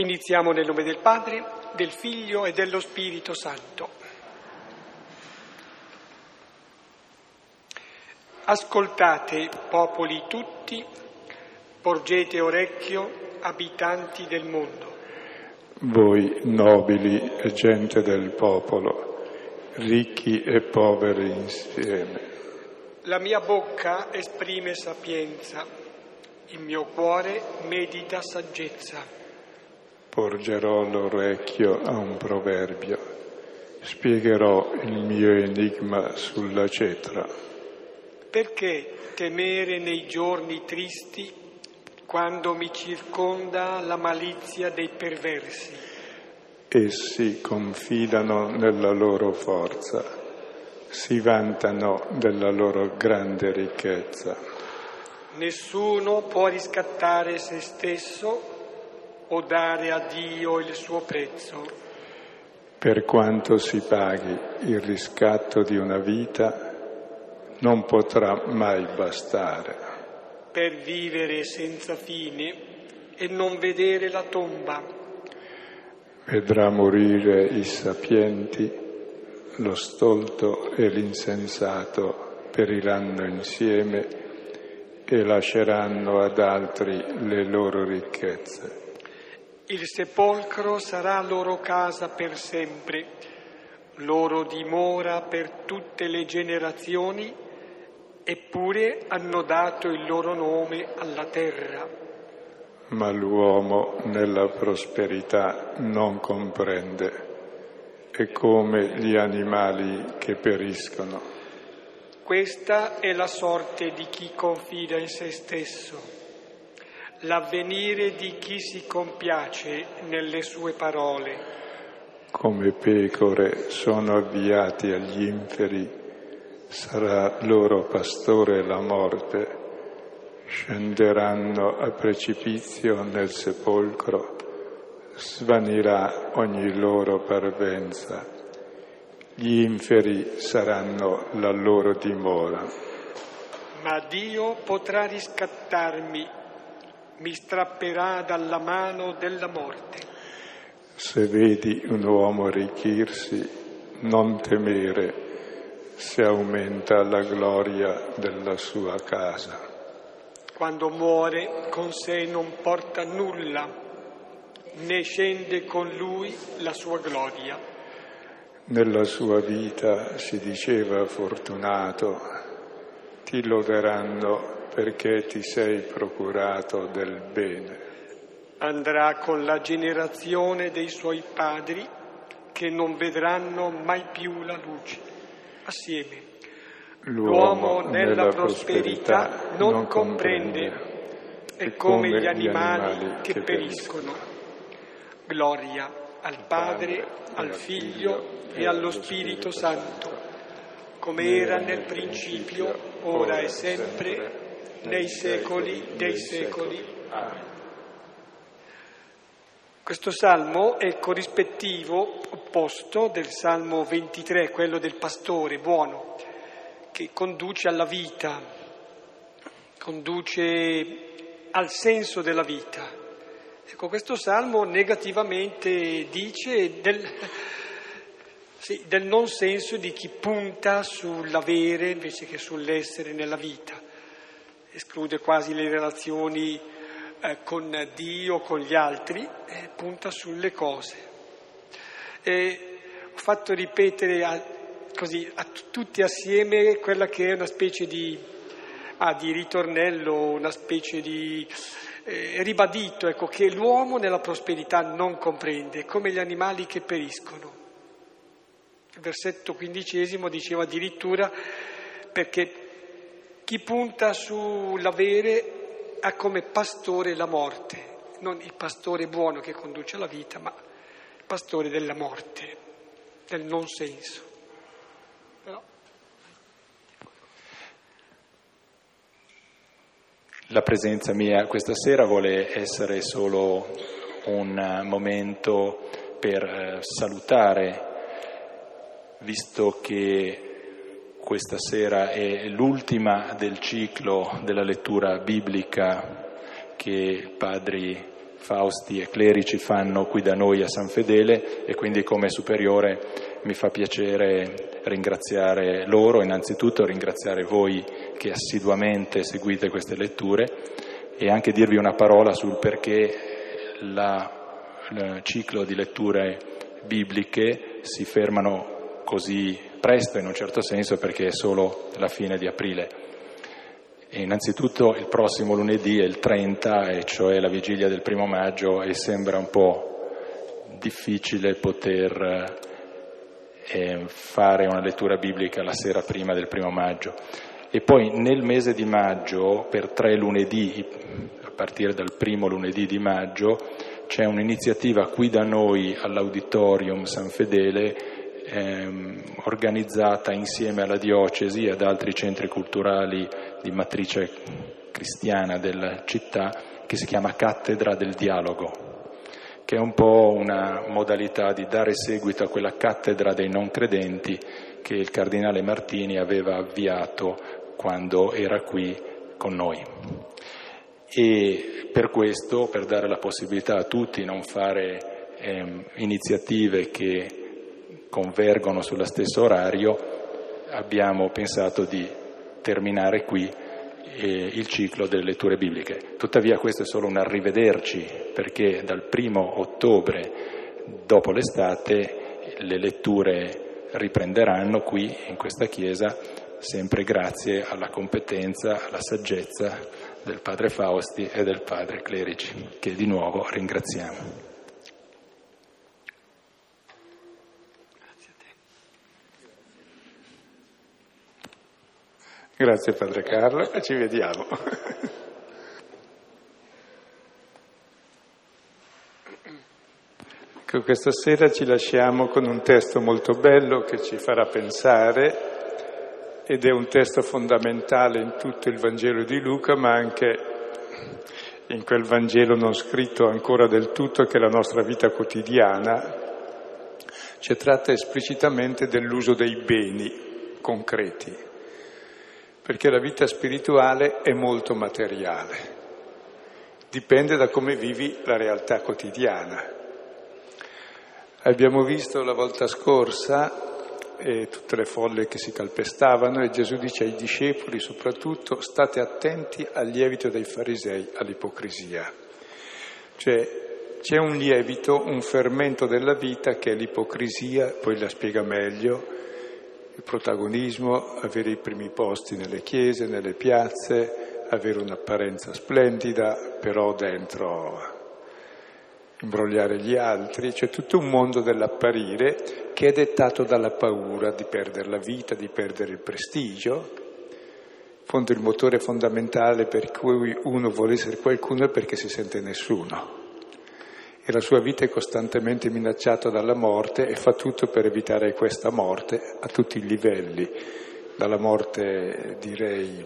Iniziamo nel nome del Padre, del Figlio e dello Spirito Santo. Ascoltate, popoli tutti, porgete orecchio, abitanti del mondo. Voi nobili e gente del popolo, ricchi e poveri insieme. La mia bocca esprime sapienza, il mio cuore medita saggezza. Porgerò l'orecchio a un proverbio, spiegherò il mio enigma sulla cetra. Perché temere nei giorni tristi quando mi circonda la malizia dei perversi? Essi confidano nella loro forza, si vantano della loro grande ricchezza. Nessuno può riscattare se stesso o dare a Dio il suo prezzo. Per quanto si paghi il riscatto di una vita, non potrà mai bastare. Per vivere senza fine e non vedere la tomba. Vedrà morire i sapienti, lo stolto e l'insensato periranno insieme e lasceranno ad altri le loro ricchezze. Il sepolcro sarà loro casa per sempre, loro dimora per tutte le generazioni, eppure hanno dato il loro nome alla terra. Ma l'uomo nella prosperità non comprende, è come gli animali che periscono. Questa è la sorte di chi confida in se stesso l'avvenire di chi si compiace nelle sue parole. Come pecore sono avviati agli inferi, sarà loro pastore la morte, scenderanno a precipizio nel sepolcro, svanirà ogni loro parvenza, gli inferi saranno la loro dimora. Ma Dio potrà riscattarmi mi strapperà dalla mano della morte. Se vedi un uomo arricchirsi, non temere se aumenta la gloria della sua casa. Quando muore con sé non porta nulla, né scende con lui la sua gloria. Nella sua vita si diceva fortunato, ti loderanno perché ti sei procurato del bene. Andrà con la generazione dei suoi padri che non vedranno mai più la luce. Assieme. L'uomo, nella, prosperità, non comprende, è come gli animali che periscono. Gloria al Padre, al Figlio e allo Spirito Santo, come era nel principio, ora e sempre, nei secoli dei secoli. Amen. Questo salmo è corrispettivo opposto del salmo 23, quello del pastore buono, che conduce alla vita, conduce al senso della vita. Ecco, questo salmo negativamente dice del, sì, del non senso di chi punta sull'avere invece che sull'essere nella vita esclude quasi le relazioni eh, con Dio, con gli altri, eh, punta sulle cose. E ho fatto ripetere a, così, a t- tutti assieme quella che è una specie di, ah, di ritornello, una specie di eh, ribadito, ecco, che l'uomo nella prosperità non comprende, come gli animali che periscono. Il versetto quindicesimo diceva addirittura perché chi punta sull'avere ha come pastore la morte, non il pastore buono che conduce alla vita, ma il pastore della morte, del non senso. Però... La presenza mia questa sera vuole essere solo un momento per eh, salutare, visto che questa sera è l'ultima del ciclo della lettura biblica che padri Fausti e clerici fanno qui da noi a San Fedele e quindi come superiore mi fa piacere ringraziare loro, innanzitutto ringraziare voi che assiduamente seguite queste letture e anche dirvi una parola sul perché la, il ciclo di letture bibliche si fermano così presto in un certo senso perché è solo la fine di aprile. E innanzitutto il prossimo lunedì è il 30, e cioè la vigilia del primo maggio, e sembra un po' difficile poter eh, fare una lettura biblica la sera prima del primo maggio. E poi nel mese di maggio, per tre lunedì, a partire dal primo lunedì di maggio, c'è un'iniziativa qui da noi all'Auditorium San Fedele ehm, organizzata insieme alla diocesi e ad altri centri culturali di matrice cristiana della città che si chiama Cattedra del Dialogo, che è un po' una modalità di dare seguito a quella cattedra dei non credenti che il cardinale Martini aveva avviato quando era qui con noi. E per questo, per dare la possibilità a tutti di non fare eh, iniziative che convergono sullo stesso orario, abbiamo pensato di terminare qui eh, il ciclo delle letture bibliche. Tuttavia questo è solo un arrivederci, perché dal primo ottobre, dopo l'estate, le letture riprenderanno qui in questa chiesa sempre grazie alla competenza, alla saggezza del padre Fausti e del padre Clerici, che di nuovo ringraziamo. Grazie padre Carlo e ci vediamo. Ecco, questa sera ci lasciamo con un testo molto bello che ci farà pensare ed è un testo fondamentale in tutto il Vangelo di Luca, ma anche in quel Vangelo non scritto ancora del tutto che è la nostra vita quotidiana, ci tratta esplicitamente dell'uso dei beni concreti, perché la vita spirituale è molto materiale, dipende da come vivi la realtà quotidiana. Abbiamo visto la volta scorsa e tutte le folle che si calpestavano e Gesù dice ai discepoli soprattutto state attenti al lievito dei farisei, all'ipocrisia. Cioè c'è un lievito, un fermento della vita che è l'ipocrisia, poi la spiega meglio, il protagonismo, avere i primi posti nelle chiese, nelle piazze, avere un'apparenza splendida, però dentro imbrogliare gli altri, c'è tutto un mondo dell'apparire che è dettato dalla paura di perdere la vita, di perdere il prestigio. In fondo il motore fondamentale per cui uno vuole essere qualcuno è perché si sente nessuno. E la sua vita è costantemente minacciata dalla morte e fa tutto per evitare questa morte a tutti i livelli, dalla morte direi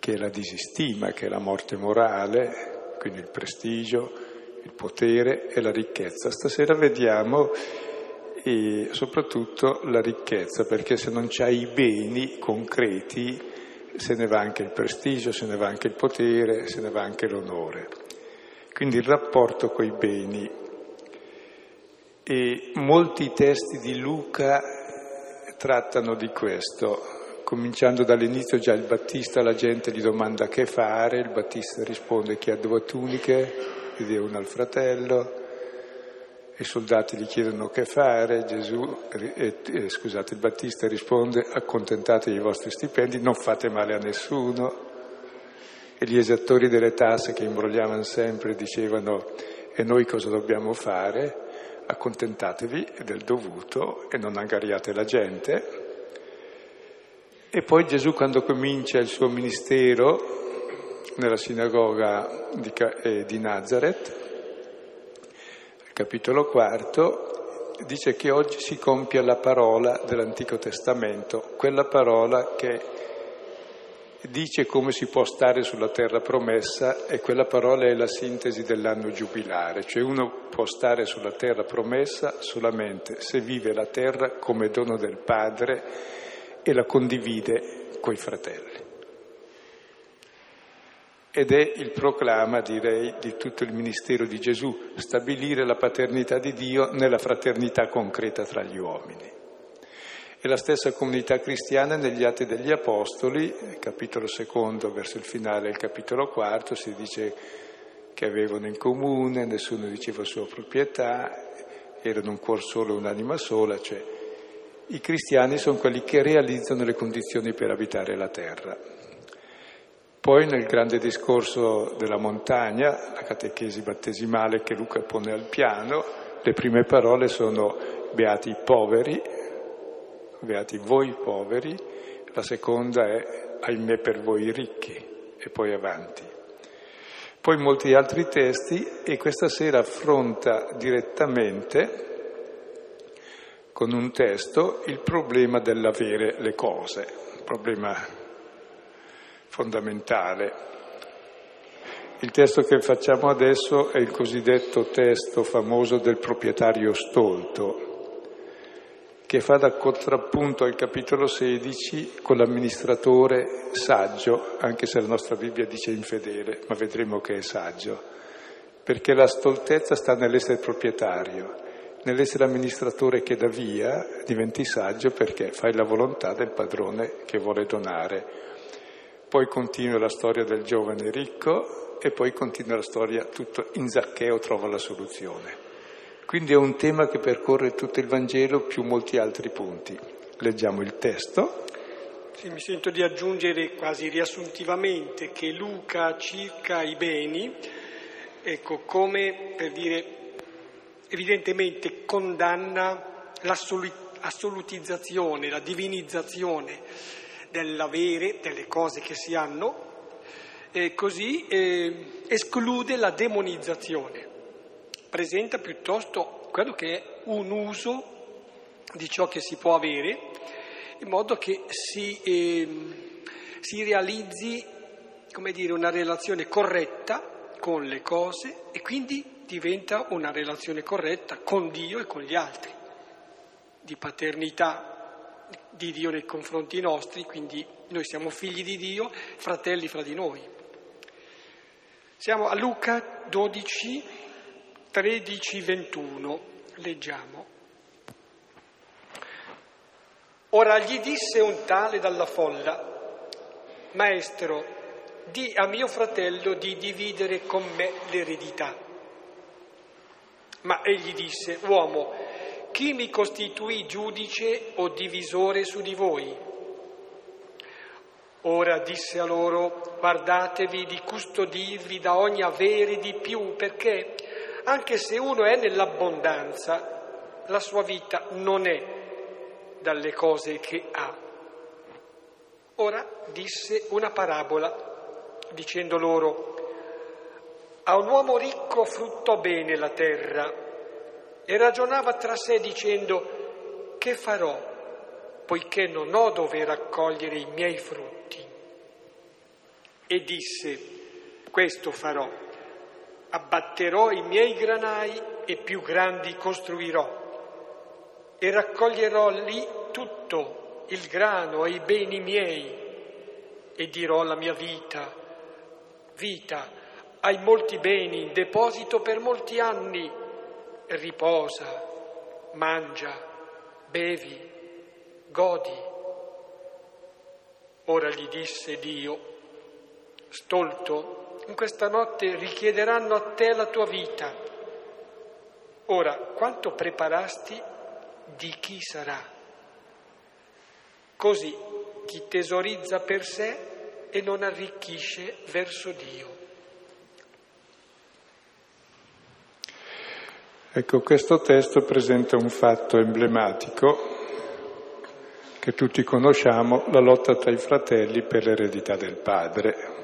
che è la disistima, che è la morte morale, quindi il prestigio, il potere e la ricchezza. Stasera vediamo e soprattutto la ricchezza, perché se non c'hai i beni concreti se ne va anche il prestigio, se ne va anche il potere, se ne va anche l'onore. Quindi il rapporto coi beni. E molti testi di Luca trattano di questo, cominciando dall'inizio già il Battista, la gente gli domanda che fare, il Battista risponde chi ha due tuniche, chiede una al fratello, i soldati gli chiedono che fare, Gesù, eh, scusate, il Battista risponde accontentatevi dei vostri stipendi, non fate male a nessuno. E gli esattori delle tasse che imbrogliavano sempre dicevano e noi cosa dobbiamo fare? Accontentatevi del dovuto e non angariate la gente. E poi Gesù quando comincia il suo ministero nella sinagoga di, eh, di Nazareth, capitolo quarto, dice che oggi si compie la parola dell'Antico Testamento, quella parola che dice come si può stare sulla terra promessa e quella parola è la sintesi dell'anno giubilare, cioè uno può stare sulla terra promessa solamente se vive la terra come dono del Padre e la condivide coi fratelli. ed è il proclama, direi, di tutto il ministero di Gesù, stabilire la paternità di Dio nella fraternità concreta tra gli uomini. E la stessa comunità cristiana negli Atti degli Apostoli, capitolo secondo, verso il finale del capitolo quarto, si dice che avevano in comune, nessuno diceva sua proprietà, erano un cuor solo, un'anima sola, cioè i cristiani sono quelli che realizzano le condizioni per abitare la terra. Poi nel grande discorso della montagna, la catechesi battesimale che Luca pone al piano, le prime parole sono beati i poveri, beati voi poveri, la seconda è ahimè per voi ricchi e poi avanti. Poi molti altri testi e questa sera affronta direttamente con un testo il problema dell'avere le cose, un problema fondamentale. Il testo che facciamo adesso è il cosiddetto testo famoso del proprietario stolto, che fa da contrappunto al capitolo 16 con l'amministratore saggio, anche se la nostra Bibbia dice infedele, ma vedremo che è saggio, perché la stoltezza sta nell'essere proprietario, nell'essere amministratore che dà via, diventi saggio perché fai la volontà del padrone che vuole donare. Poi continua la storia del giovane ricco e poi continua la storia, tutto in Zaccheo trova la soluzione. Quindi è un tema che percorre tutto il Vangelo più molti altri punti. Leggiamo il testo. Sì, mi sento di aggiungere quasi riassuntivamente che Luca circa i beni, ecco, come per dire, evidentemente condanna l'assolutizzazione, la divinizzazione dell'avere, delle cose che si hanno, e così eh, esclude la demonizzazione, presenta piuttosto quello che è un uso di ciò che si può avere, in modo che si, eh, si realizzi dire, una relazione corretta con le cose e quindi diventa una relazione corretta con Dio e con gli altri, di paternità di Dio nei confronti nostri, quindi noi siamo figli di Dio, fratelli fra di noi. Siamo a Luca 12, 13, 21, leggiamo. Ora gli disse un tale dalla folla, Maestro, di a mio fratello di dividere con me l'eredità. Ma egli disse, uomo, chi mi costituì giudice o divisore su di voi? Ora disse a loro, guardatevi di custodirvi da ogni avere di più, perché anche se uno è nell'abbondanza, la sua vita non è dalle cose che ha. Ora disse una parabola, dicendo loro, a un uomo ricco fruttò bene la terra e ragionava tra sé dicendo che farò poiché non ho dove raccogliere i miei frutti. E disse, questo farò, abbatterò i miei granai e più grandi costruirò e raccoglierò lì tutto il grano e i beni miei e dirò alla mia vita, vita, hai molti beni in deposito per molti anni riposa, mangia, bevi, godi. Ora gli disse Dio, stolto, in questa notte richiederanno a te la tua vita. Ora, quanto preparasti, di chi sarà? Così chi tesorizza per sé e non arricchisce verso Dio. Ecco, questo testo presenta un fatto emblematico che tutti conosciamo, la lotta tra i fratelli per l'eredità del padre.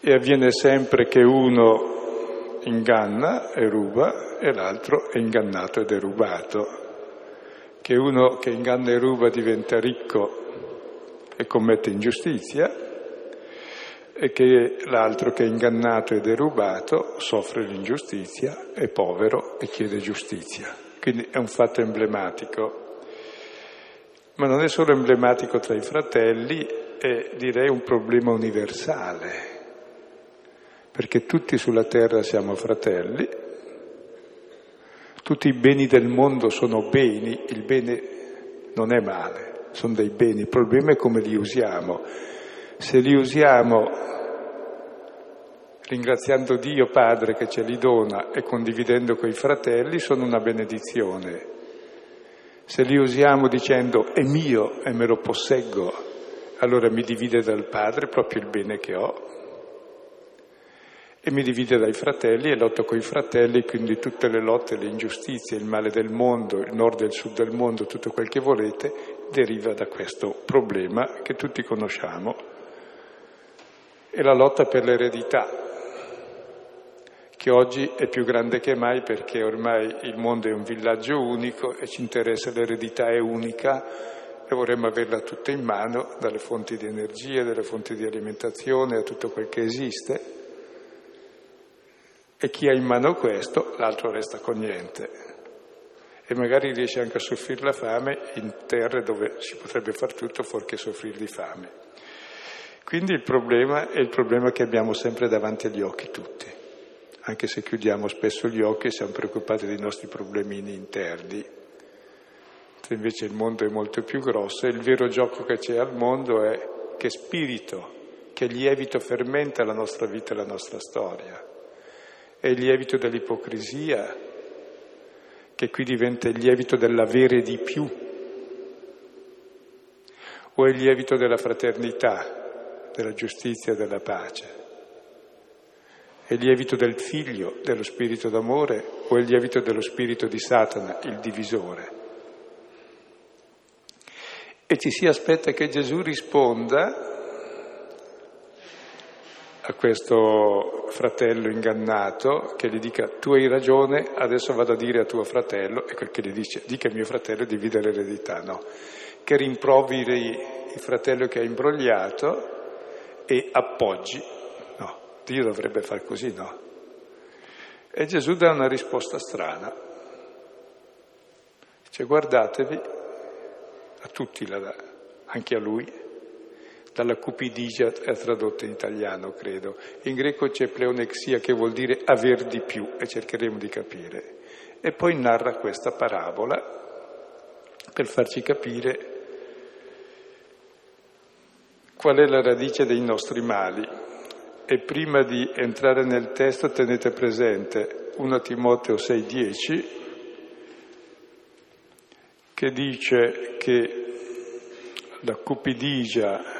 E avviene sempre che uno inganna e ruba e l'altro è ingannato ed è rubato. Che uno che inganna e ruba diventa ricco e commette ingiustizia e che l'altro che è ingannato ed è rubato soffre l'ingiustizia, è povero e chiede giustizia. Quindi è un fatto emblematico. Ma non è solo emblematico tra i fratelli, è direi un problema universale. Perché tutti sulla terra siamo fratelli, tutti i beni del mondo sono beni, il bene non è male, sono dei beni, il problema è come li usiamo. Se li usiamo ringraziando Dio Padre che ce li dona e condividendo con i fratelli, sono una benedizione. Se li usiamo dicendo è mio e me lo posseggo, allora mi divide dal Padre proprio il bene che ho e mi divide dai fratelli e lotto con i fratelli, quindi tutte le lotte, le ingiustizie, il male del mondo, il nord e il sud del mondo, tutto quel che volete, deriva da questo problema che tutti conosciamo. E la lotta per l'eredità, che oggi è più grande che mai perché ormai il mondo è un villaggio unico e ci interessa l'eredità è unica e vorremmo averla tutta in mano, dalle fonti di energia, dalle fonti di alimentazione a tutto quel che esiste. E chi ha in mano questo, l'altro resta con niente. E magari riesce anche a soffrire la fame in terre dove si potrebbe far tutto fuorché soffrire di fame. Quindi il problema è il problema che abbiamo sempre davanti agli occhi tutti anche se chiudiamo spesso gli occhi e siamo preoccupati dei nostri problemini interni. Se invece il mondo è molto più grosso e il vero gioco che c'è al mondo è che spirito, che lievito fermenta la nostra vita e la nostra storia. È il lievito dell'ipocrisia, che qui diventa il lievito dell'avere di più, o è il lievito della fraternità, della giustizia della pace. È il lievito del figlio, dello spirito d'amore o è il lievito dello spirito di Satana, il divisore? E ci si aspetta che Gesù risponda a questo fratello ingannato che gli dica tu hai ragione, adesso vado a dire a tuo fratello, e quel che gli dice, dica a mio fratello di divide l'eredità, no? Che rimproveri il fratello che ha imbrogliato e appoggi Dio dovrebbe far così, no? E Gesù dà una risposta strana. Dice guardatevi, a tutti la dà, anche a lui, dalla cupidigia è tradotta in italiano, credo. In greco c'è pleonexia che vuol dire aver di più e cercheremo di capire. E poi narra questa parabola per farci capire qual è la radice dei nostri mali. E prima di entrare nel testo tenete presente 1 Timoteo 6,10 che dice che la cupidigia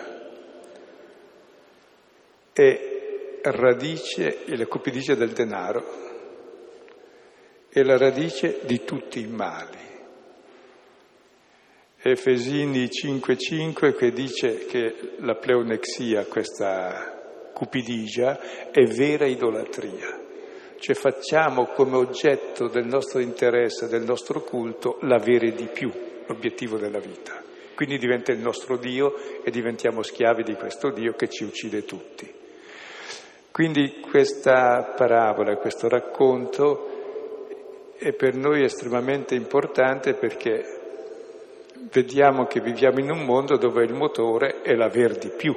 è radice, è la cupidigia del denaro, è la radice di tutti i mali. Efesini 5,5 che dice che la pleonexia, questa cupidigia è vera idolatria. Cioè facciamo come oggetto del nostro interesse, del nostro culto, l'avere di più, l'obiettivo della vita. Quindi diventa il nostro Dio e diventiamo schiavi di questo Dio che ci uccide tutti. Quindi questa parabola, questo racconto è per noi estremamente importante perché vediamo che viviamo in un mondo dove il motore è l'aver di più,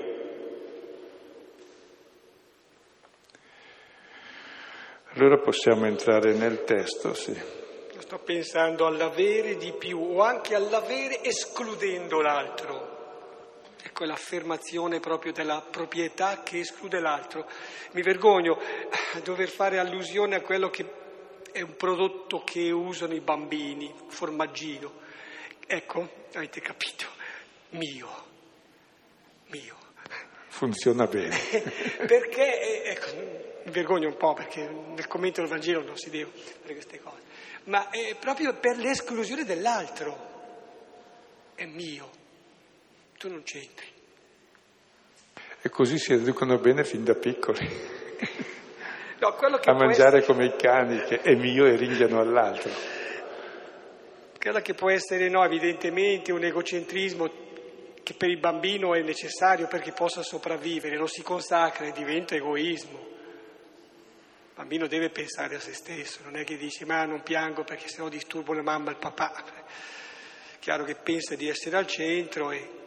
Allora possiamo entrare nel testo, sì. Sto pensando all'avere di più o anche all'avere escludendo l'altro. Ecco l'affermazione proprio della proprietà che esclude l'altro. Mi vergogno a dover fare allusione a quello che è un prodotto che usano i bambini, formaggino. Ecco, avete capito, mio, mio. Funziona bene. Perché, ecco, mi vergogno un po' perché nel commento del Vangelo non si deve fare queste cose, ma è proprio per l'esclusione dell'altro. È mio, tu non c'entri. E così si educano bene fin da piccoli. No, a mangiare essere... come i cani che è mio e ringhiano all'altro. Quello che può essere, no, evidentemente un egocentrismo che per il bambino è necessario perché possa sopravvivere, lo si consacra e diventa egoismo. Il bambino deve pensare a se stesso, non è che dice ma non piango perché sennò disturbo la mamma e il papà. Chiaro che pensa di essere al centro e.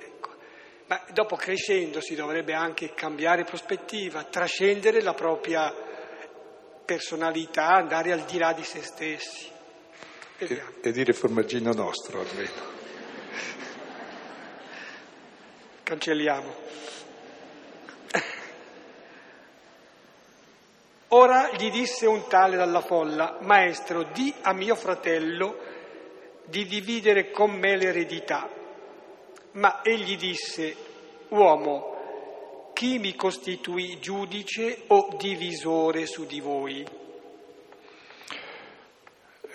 Ma dopo crescendo si dovrebbe anche cambiare prospettiva, trascendere la propria personalità, andare al di là di se stessi. E, e dire formaggino nostro almeno. Cancelliamo. Ora gli disse un tale dalla folla, Maestro, di a mio fratello di dividere con me l'eredità. Ma egli disse, Uomo, chi mi costituì giudice o divisore su di voi?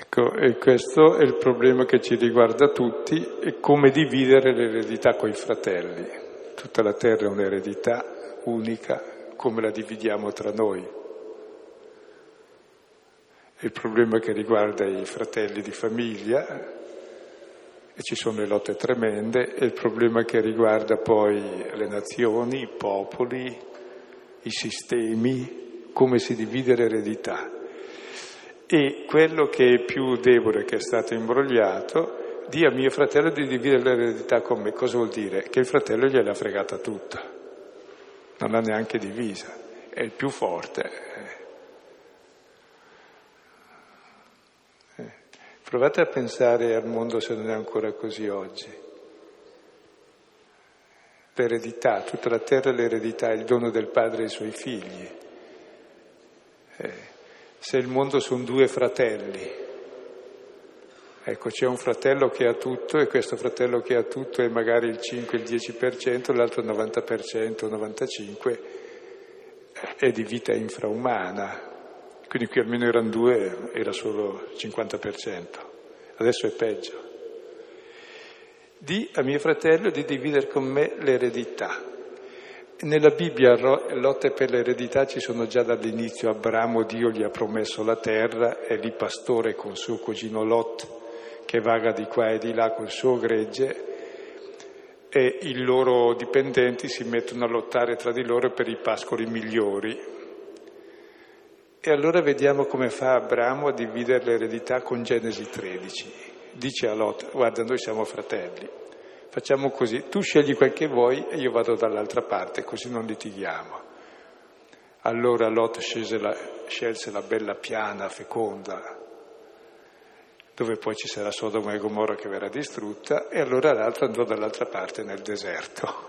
Ecco, e questo è il problema che ci riguarda tutti, è come dividere l'eredità con i fratelli. Tutta la terra è un'eredità unica, come la dividiamo tra noi? il problema che riguarda i fratelli di famiglia, e ci sono le lotte tremende, e il problema che riguarda poi le nazioni, i popoli, i sistemi, come si divide l'eredità. E quello che è più debole, che è stato imbrogliato, di a mio fratello di dividere l'eredità con me. Cosa vuol dire? Che il fratello gliel'ha fregata tutta, non l'ha neanche divisa, è il più forte. Provate a pensare al mondo se non è ancora così oggi. L'eredità, tutta la terra è l'eredità, il dono del padre ai suoi figli. Eh, se il mondo sono due fratelli, ecco c'è un fratello che ha tutto e questo fratello che ha tutto è magari il 5, il 10%, l'altro il 90%, il 95% è di vita infraumana, quindi qui almeno erano due, era solo il 50%, adesso è peggio. Di a mio fratello di dividere con me l'eredità. Nella Bibbia lotte per l'eredità ci sono già dall'inizio. Abramo, Dio gli ha promesso la terra, è lì pastore con suo cugino Lot, che vaga di qua e di là col suo gregge, e i loro dipendenti si mettono a lottare tra di loro per i pascoli migliori, e allora vediamo come fa Abramo a dividere l'eredità con Genesi 13. Dice a Lot, guarda, noi siamo fratelli, facciamo così, tu scegli quel che vuoi e io vado dall'altra parte, così non litighiamo. Allora Lot la, scelse la bella piana, feconda, dove poi ci sarà Sodoma e Gomorra che verrà distrutta, e allora l'altro andò dall'altra parte nel deserto.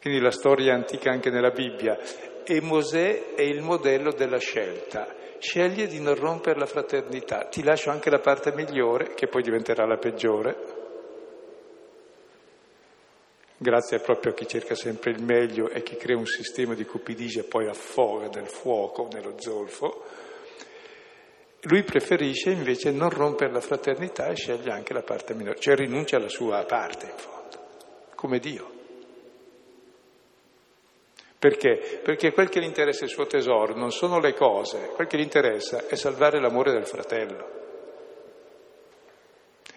Quindi la storia antica anche nella Bibbia e Mosè è il modello della scelta. Sceglie di non rompere la fraternità, ti lascio anche la parte migliore, che poi diventerà la peggiore. Grazie proprio a chi cerca sempre il meglio e chi crea un sistema di cupidigia e poi affoga nel fuoco, nello zolfo. Lui preferisce invece non rompere la fraternità e sceglie anche la parte minore, cioè rinuncia alla sua parte in fondo, come Dio. Perché? Perché quel che gli interessa il suo tesoro, non sono le cose, quel che gli interessa è salvare l'amore del fratello,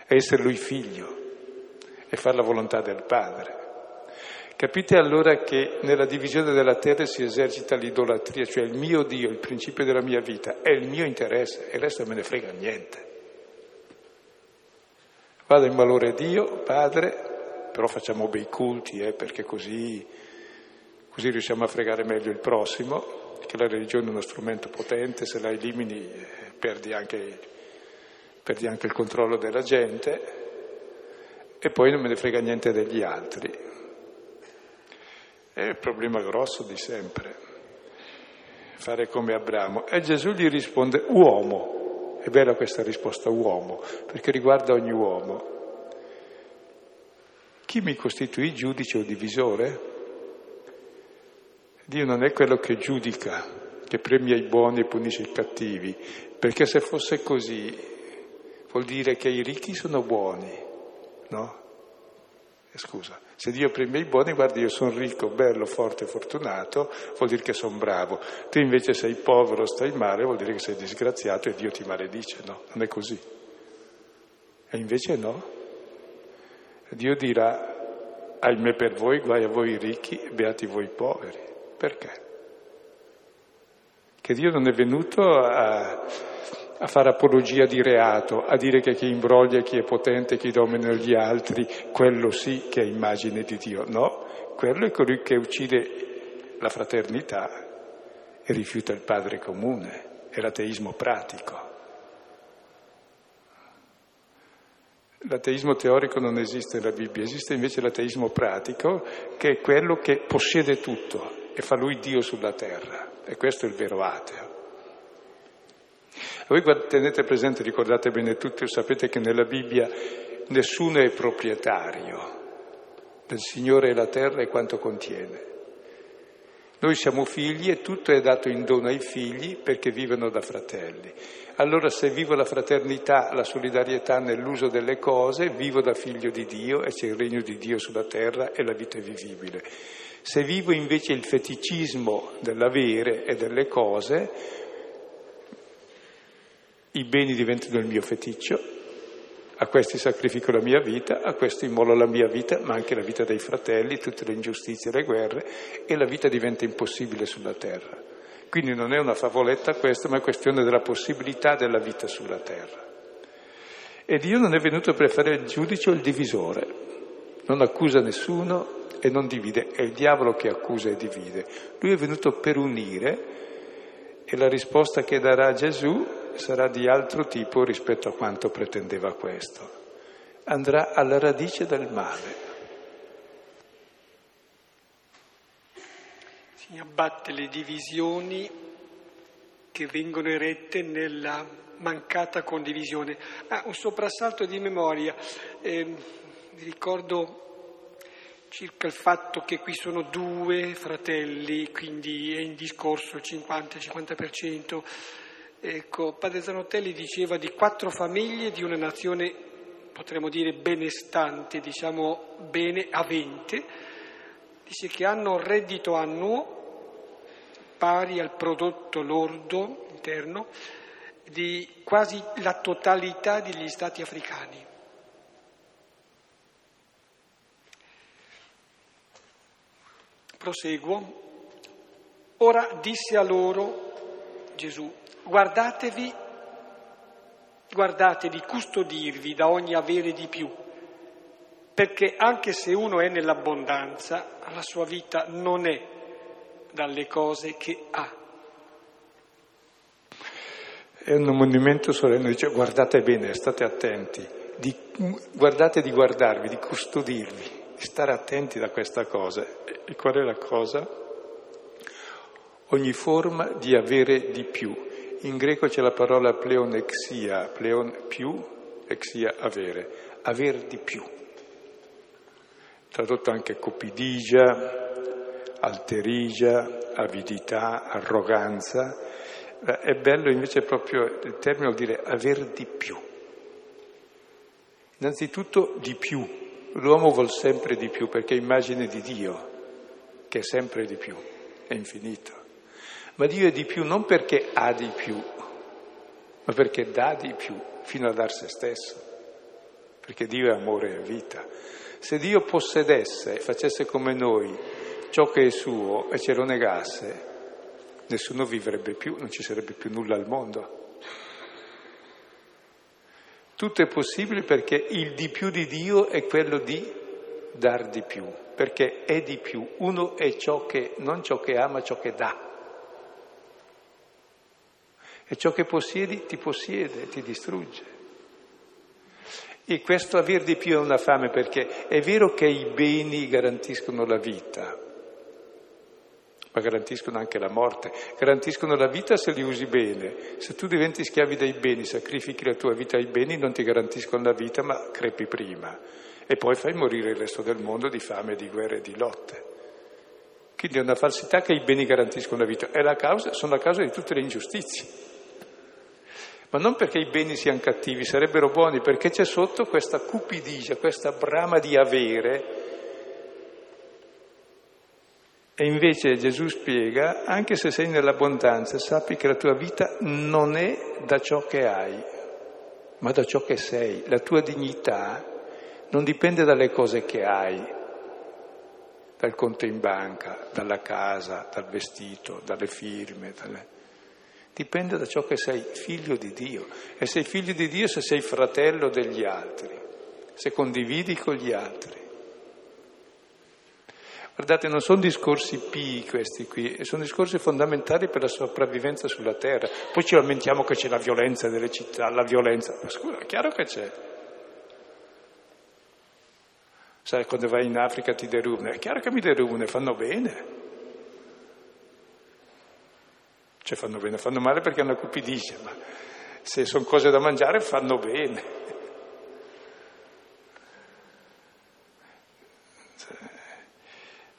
è essere lui figlio e fare la volontà del padre. Capite allora che nella divisione della terra si esercita l'idolatria, cioè il mio Dio, il principio della mia vita, è il mio interesse e il resto me ne frega niente. Vado in valore Dio, Padre, però facciamo bei culti, eh, perché così Così riusciamo a fregare meglio il prossimo, che la religione è uno strumento potente, se la elimini eh, perdi anche, perdi anche il controllo della gente e poi non me ne frega niente degli altri. È il problema grosso di sempre, fare come Abramo. E Gesù gli risponde uomo. È bella questa risposta uomo, perché riguarda ogni uomo. Chi mi costituì giudice o divisore? Dio non è quello che giudica, che premia i buoni e punisce i cattivi, perché se fosse così vuol dire che i ricchi sono buoni, no? Eh, scusa, se Dio premia i buoni, guarda io sono ricco, bello, forte, fortunato, vuol dire che sono bravo. Tu invece sei povero, stai male, vuol dire che sei disgraziato e Dio ti maledice, no? Non è così. E invece no. Dio dirà, ahimè per voi, guai a voi ricchi, beati voi poveri. Perché? Che Dio non è venuto a, a fare apologia di reato, a dire che chi imbroglia, chi è potente, chi domina gli altri, quello sì che è immagine di Dio. No, quello è colui che uccide la fraternità e rifiuta il Padre comune, è l'ateismo pratico. L'ateismo teorico non esiste nella Bibbia, esiste invece l'ateismo pratico, che è quello che possiede tutto e fa lui Dio sulla terra. E questo è il vero ateo. Voi tenete presente, ricordate bene tutti, sapete che nella Bibbia nessuno è proprietario del Signore e la terra e quanto contiene. Noi siamo figli e tutto è dato in dono ai figli perché vivono da fratelli. Allora se vivo la fraternità, la solidarietà nell'uso delle cose, vivo da figlio di Dio e c'è il regno di Dio sulla terra e la vita è vivibile. Se vivo invece il feticismo dell'avere e delle cose, i beni diventano il mio feticcio, a questi sacrifico la mia vita, a questi immolo la mia vita, ma anche la vita dei fratelli, tutte le ingiustizie le guerre, e la vita diventa impossibile sulla terra. Quindi non è una favoletta questa, ma è questione della possibilità della vita sulla terra. E Dio non è venuto per fare il giudice o il divisore, non accusa nessuno e non divide, è il diavolo che accusa e divide. Lui è venuto per unire e la risposta che darà Gesù sarà di altro tipo rispetto a quanto pretendeva questo. Andrà alla radice del male. Si abbatte le divisioni che vengono erette nella mancata condivisione. Ah, un soprassalto di memoria. Eh, ricordo circa il fatto che qui sono due fratelli, quindi è in discorso il 50-50%. Ecco, Padre Zanotelli diceva di quattro famiglie di una nazione, potremmo dire benestante, diciamo bene avente, dice che hanno un reddito annuo pari al prodotto lordo interno di quasi la totalità degli stati africani. Proseguo. Ora disse a loro Gesù, guardatevi, guardate di custodirvi da ogni avere di più, perché anche se uno è nell'abbondanza, la sua vita non è dalle cose che ha. È un monumento solenne, dice guardate bene, state attenti, di, guardate di guardarvi, di custodirvi, di stare attenti da questa cosa. E qual è la cosa? Ogni forma di avere di più. In greco c'è la parola pleonexia, pleon più, exia avere, aver di più. Tradotto anche copidigia, alterigia, avidità, arroganza. È bello invece proprio il termine vuol dire aver di più. Innanzitutto di più. L'uomo vuol sempre di più perché è immagine di Dio, che è sempre di più, è infinito. Ma Dio è di più non perché ha di più, ma perché dà di più fino a dar se stesso. Perché Dio è amore e vita. Se Dio possedesse facesse come noi ciò che è suo e ce lo negasse, nessuno vivrebbe più, non ci sarebbe più nulla al mondo. Tutto è possibile perché il di più di Dio è quello di dar di più, perché è di più. Uno è ciò che, non ciò che ama, ciò che dà. E ciò che possiedi ti possiede, ti distrugge. E questo aver di più è una fame perché è vero che i beni garantiscono la vita, ma garantiscono anche la morte, garantiscono la vita se li usi bene. Se tu diventi schiavi dei beni, sacrifichi la tua vita ai beni, non ti garantiscono la vita, ma crepi prima. E poi fai morire il resto del mondo di fame, di guerre e di lotte. Quindi è una falsità che i beni garantiscono la vita, la causa, sono la causa di tutte le ingiustizie. Ma non perché i beni siano cattivi, sarebbero buoni, perché c'è sotto questa cupidigia, questa brama di avere e invece Gesù spiega, anche se sei nell'abbondanza, sappi che la tua vita non è da ciò che hai, ma da ciò che sei. La tua dignità non dipende dalle cose che hai, dal conto in banca, dalla casa, dal vestito, dalle firme. Dalle... Dipende da ciò che sei figlio di Dio. E sei figlio di Dio se sei fratello degli altri, se condividi con gli altri. Guardate, non sono discorsi pii questi qui, sono discorsi fondamentali per la sopravvivenza sulla terra. Poi ci lamentiamo che c'è la violenza delle città, la violenza. Ma scusa, è chiaro che c'è. Sai, quando vai in Africa ti derubano, è chiaro che mi derubano, fanno bene. Cioè fanno bene, fanno male perché hanno cupidigia, ma se sono cose da mangiare fanno bene.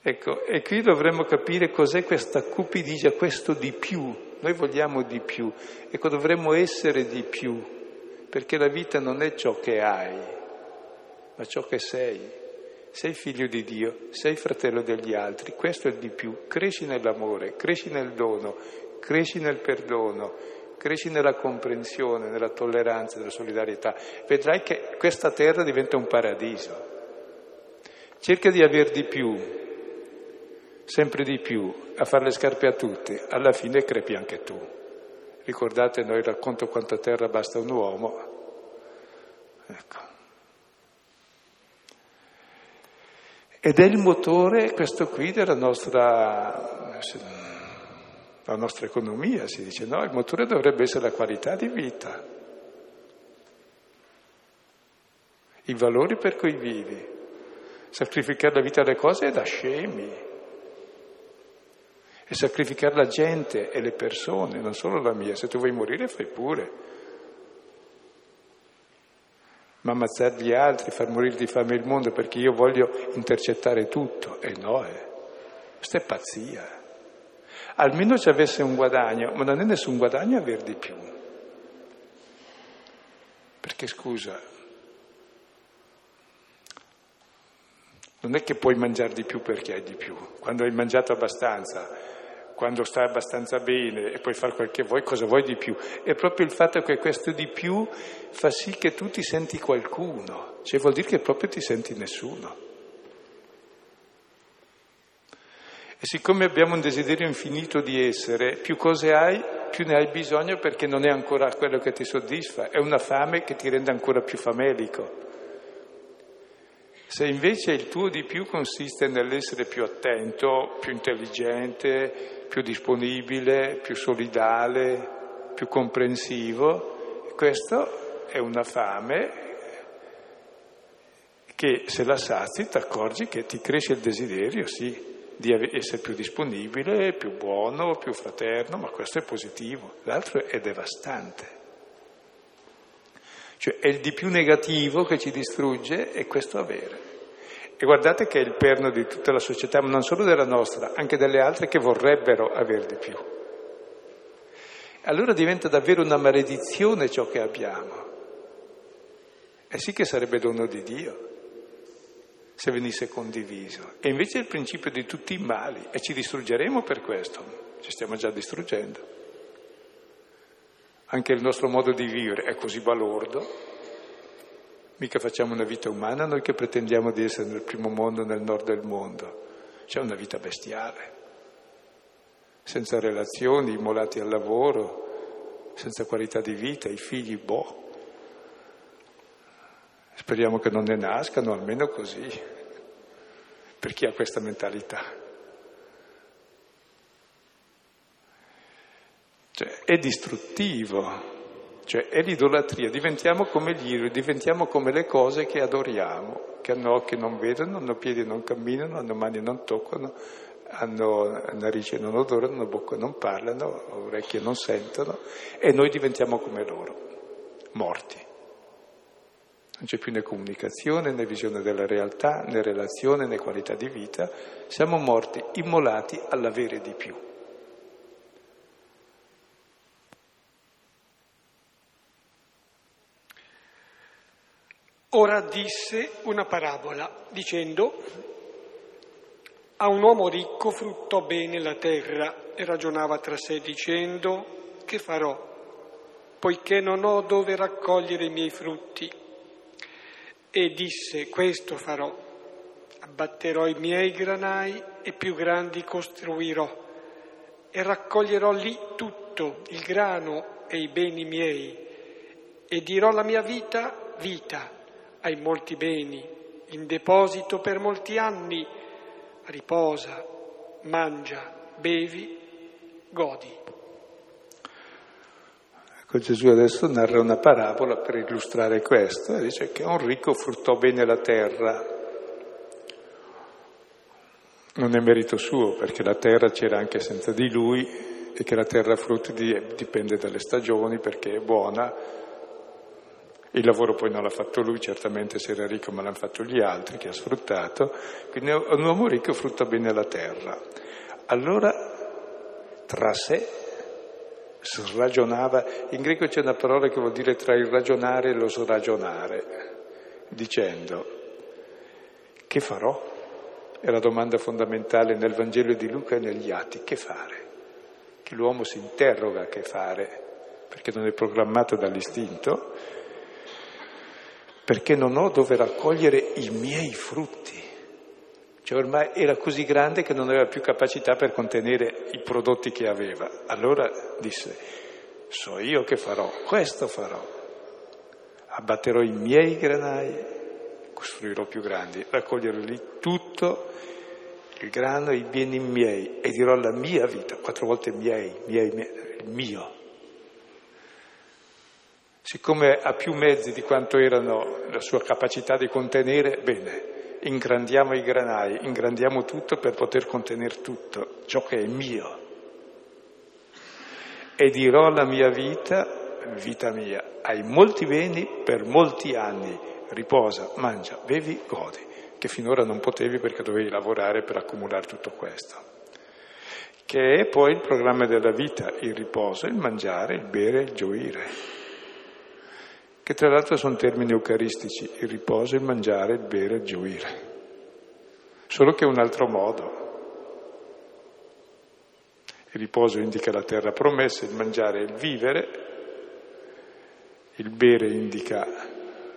Ecco, e qui dovremmo capire cos'è questa cupidigia, questo di più. Noi vogliamo di più. Ecco, dovremmo essere di più, perché la vita non è ciò che hai, ma ciò che sei. Sei figlio di Dio, sei fratello degli altri, questo è il di più. Cresci nell'amore, cresci nel dono, cresci nel perdono, cresci nella comprensione, nella tolleranza, nella solidarietà. Vedrai che questa terra diventa un paradiso. Cerca di aver di più, sempre di più, a fare le scarpe a tutti, alla fine crepi anche tu. Ricordate, noi racconto quanta terra basta un uomo. Ecco. Ed è il motore, questo qui, della nostra, nostra economia, si dice, no? Il motore dovrebbe essere la qualità di vita, i valori per cui vivi. Sacrificare la vita alle cose è da scemi e sacrificare la gente e le persone, non solo la mia. Se tu vuoi morire fai pure. Ma ammazzare gli altri, far morire di fame il mondo perché io voglio intercettare tutto, e no, eh. questa è pazzia. Almeno ci avesse un guadagno, ma non è nessun guadagno aver di più. Perché scusa, non è che puoi mangiare di più perché hai di più. Quando hai mangiato abbastanza, quando stai abbastanza bene e puoi fare quel che vuoi, cosa vuoi di più? È proprio il fatto che questo di più fa sì che tu ti senti qualcuno, cioè vuol dire che proprio ti senti nessuno. E siccome abbiamo un desiderio infinito di essere, più cose hai, più ne hai bisogno perché non è ancora quello che ti soddisfa, è una fame che ti rende ancora più famelico. Se invece il tuo di più consiste nell'essere più attento, più intelligente, più disponibile, più solidale, più comprensivo. Questo è una fame che se la sazi ti accorgi che ti cresce il desiderio, sì, di essere più disponibile, più buono, più fraterno, ma questo è positivo, l'altro è devastante. Cioè è il di più negativo che ci distrugge e questo avere. E guardate che è il perno di tutta la società, ma non solo della nostra, anche delle altre che vorrebbero avere di più. Allora diventa davvero una maledizione ciò che abbiamo. E sì che sarebbe dono di Dio se venisse condiviso. E invece è il principio di tutti i mali e ci distruggeremo per questo. Ci stiamo già distruggendo. Anche il nostro modo di vivere è così balordo Mica facciamo una vita umana noi che pretendiamo di essere nel primo mondo, nel nord del mondo. C'è una vita bestiale, senza relazioni, immolati al lavoro, senza qualità di vita, i figli, boh. Speriamo che non ne nascano, almeno così, per chi ha questa mentalità. Cioè, è distruttivo cioè è l'idolatria, diventiamo come gli idoli, diventiamo come le cose che adoriamo, che hanno occhi e non vedono, hanno piedi e non camminano, hanno mani e non toccano, hanno narici e non odorano, hanno bocca e non parlano, orecchie e non sentono, e noi diventiamo come loro, morti. Non c'è più né comunicazione, né visione della realtà, né relazione, né qualità di vita. Siamo morti, immolati all'avere di più. Ora disse una parabola, dicendo, a un uomo ricco fruttò bene la terra e ragionava tra sé dicendo, che farò, poiché non ho dove raccogliere i miei frutti? E disse, questo farò, abbatterò i miei granai e più grandi costruirò e raccoglierò lì tutto, il grano e i beni miei, e dirò la mia vita, vita hai molti beni in deposito per molti anni, riposa, mangia, bevi, godi. Ecco, Gesù adesso narra una parabola per illustrare questo dice che un ricco fruttò bene la terra. Non è merito suo, perché la terra c'era anche senza di lui e che la terra frutti dipende dalle stagioni perché è buona. Il lavoro poi non l'ha fatto lui, certamente se era ricco, ma l'hanno fatto gli altri che ha sfruttato. Quindi un uomo ricco frutta bene la terra. Allora, tra sé ragionava, in greco c'è una parola che vuol dire tra il ragionare e lo sragionare, dicendo che farò? È la domanda fondamentale nel Vangelo di Luca e negli Atti, che fare? Che l'uomo si interroga che fare, perché non è programmato dall'istinto, perché non ho dove raccogliere i miei frutti. Cioè ormai era così grande che non aveva più capacità per contenere i prodotti che aveva. Allora disse, so io che farò, questo farò. Abbatterò i miei granai, costruirò più grandi, raccoglierò lì tutto il grano e i beni miei e dirò la mia vita, quattro volte miei, miei, miei il mio. Siccome ha più mezzi di quanto erano la sua capacità di contenere, bene, ingrandiamo i granai, ingrandiamo tutto per poter contenere tutto, ciò che è mio. E dirò la mia vita, vita mia, hai molti beni per molti anni, riposa, mangia, bevi, godi, che finora non potevi perché dovevi lavorare per accumulare tutto questo. Che è poi il programma della vita, il riposo, il mangiare, il bere, il gioire che tra l'altro sono termini eucaristici, il riposo, il mangiare, il bere, il gioire, solo che è un altro modo. Il riposo indica la terra promessa, il mangiare è il vivere, il bere indica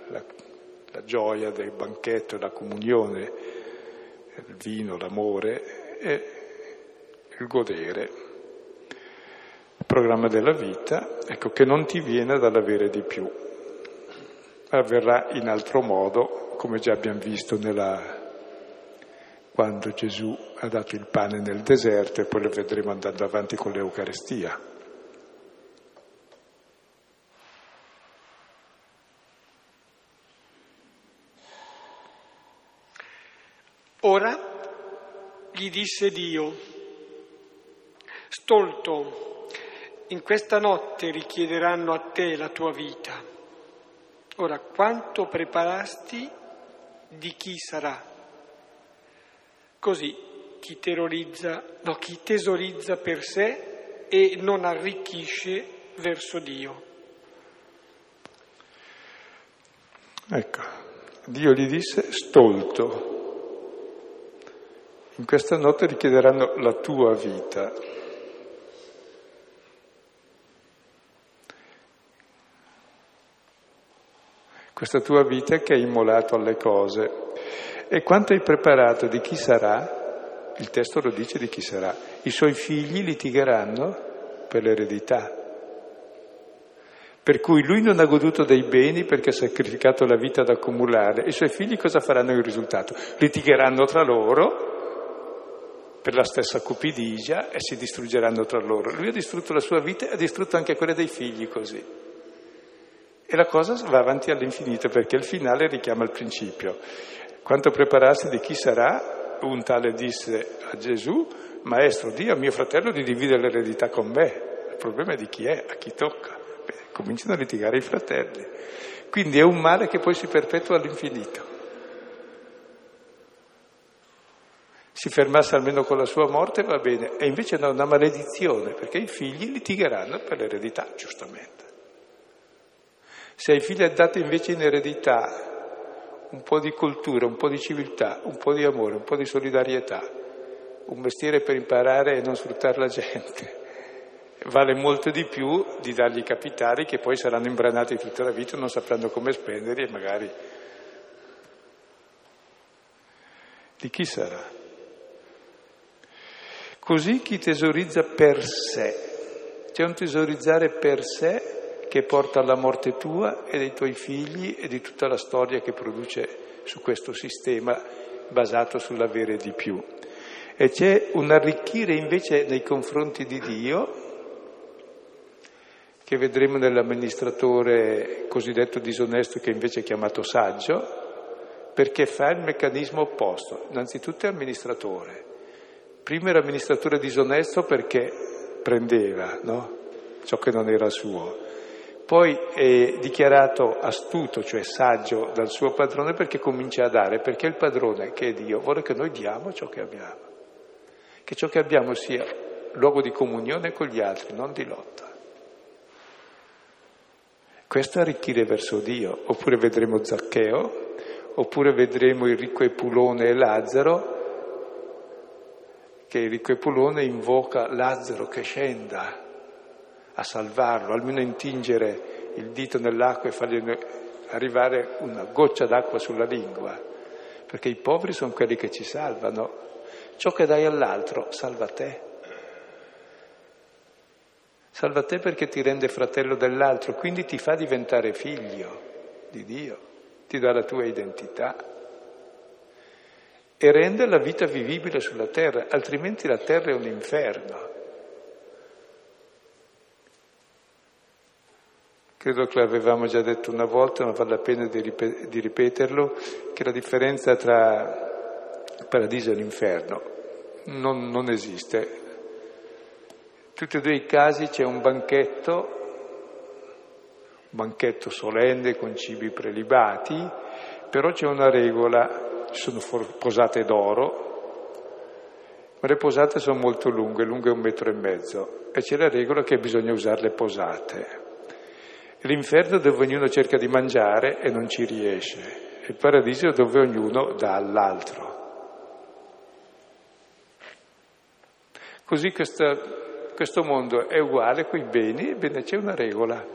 la, la gioia del banchetto, la comunione, il vino, l'amore e il godere. Il programma della vita, ecco, che non ti viene dall'avere di più, avverrà in altro modo, come già abbiamo visto nella... quando Gesù ha dato il pane nel deserto e poi lo vedremo andando avanti con l'Eucarestia. Ora gli disse Dio, stolto, in questa notte richiederanno a te la tua vita Ora, quanto preparasti di chi sarà? Così chi terrorizza, no, chi tesorizza per sé e non arricchisce verso Dio. Ecco, Dio gli disse stolto, in questa notte richiederanno la tua vita. Questa tua vita che hai immolato alle cose. E quanto hai preparato di chi sarà, il testo lo dice di chi sarà, i suoi figli litigheranno per l'eredità. Per cui lui non ha goduto dei beni perché ha sacrificato la vita ad accumulare. I suoi figli cosa faranno il risultato? Litigheranno tra loro per la stessa cupidigia e si distruggeranno tra loro. Lui ha distrutto la sua vita e ha distrutto anche quella dei figli così. E la cosa va avanti all'infinito perché il finale richiama il principio. Quanto prepararsi di chi sarà, un tale disse a Gesù, Maestro, Dio mio fratello di dividere l'eredità con me. Il problema è di chi è, a chi tocca. Beh, cominciano a litigare i fratelli. Quindi è un male che poi si perpetua all'infinito. Si fermasse almeno con la sua morte va bene, e invece è una maledizione, perché i figli litigheranno per l'eredità, giustamente. Se ai figli è dato invece in eredità un po' di cultura, un po' di civiltà, un po' di amore, un po' di solidarietà, un mestiere per imparare e non sfruttare la gente, vale molto di più di dargli capitali che poi saranno imbranati tutta la vita, non sapranno come spenderli e magari... Di chi sarà? Così chi tesorizza per sé, c'è un tesorizzare per sé che porta alla morte tua e dei tuoi figli e di tutta la storia che produce su questo sistema basato sull'avere di più. E c'è un arricchire invece nei confronti di Dio, che vedremo nell'amministratore cosiddetto disonesto che invece è chiamato saggio, perché fa il meccanismo opposto. Innanzitutto è amministratore. Prima era amministratore disonesto perché prendeva no? ciò che non era suo. Poi è dichiarato astuto, cioè saggio dal suo padrone perché comincia a dare, perché il padrone, che è Dio, vuole che noi diamo ciò che abbiamo. Che ciò che abbiamo sia luogo di comunione con gli altri, non di lotta. Questo arricchire verso Dio, oppure vedremo Zaccheo, oppure vedremo il ricco Epulone e Lazzaro, che il ricco Epulone invoca Lazzaro che scenda a salvarlo, almeno intingere il dito nell'acqua e fargli arrivare una goccia d'acqua sulla lingua, perché i poveri sono quelli che ci salvano, Ciò che dai all'altro salva te. Salva te perché ti rende fratello dell'altro, quindi ti fa diventare figlio di Dio, ti dà la tua identità e rende la vita vivibile sulla terra, altrimenti la terra è un inferno. Credo che l'avevamo già detto una volta, ma vale la pena di, ripeterlo, che la differenza tra il paradiso e l'inferno non, non esiste. In tutti e due i casi c'è un banchetto, un banchetto solenne con cibi prelibati, però c'è una regola, sono posate d'oro, ma le posate sono molto lunghe, lunghe un metro e mezzo, e c'è la regola che bisogna usare le posate. L'inferno dove ognuno cerca di mangiare e non ci riesce, il paradiso dove ognuno dà all'altro. Così questa, questo mondo è uguale con i beni, ebbene c'è una regola.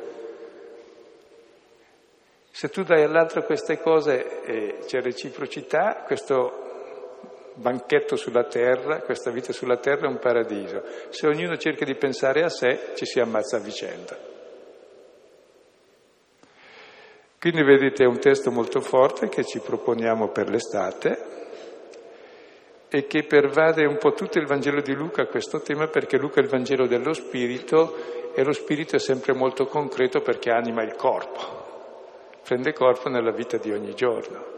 Se tu dai all'altro queste cose e c'è reciprocità, questo banchetto sulla terra, questa vita sulla terra è un paradiso. Se ognuno cerca di pensare a sé, ci si ammazza a vicenda. Quindi vedete è un testo molto forte che ci proponiamo per l'estate e che pervade un po' tutto il Vangelo di Luca questo tema perché Luca è il Vangelo dello Spirito e lo Spirito è sempre molto concreto perché anima il corpo, prende corpo nella vita di ogni giorno.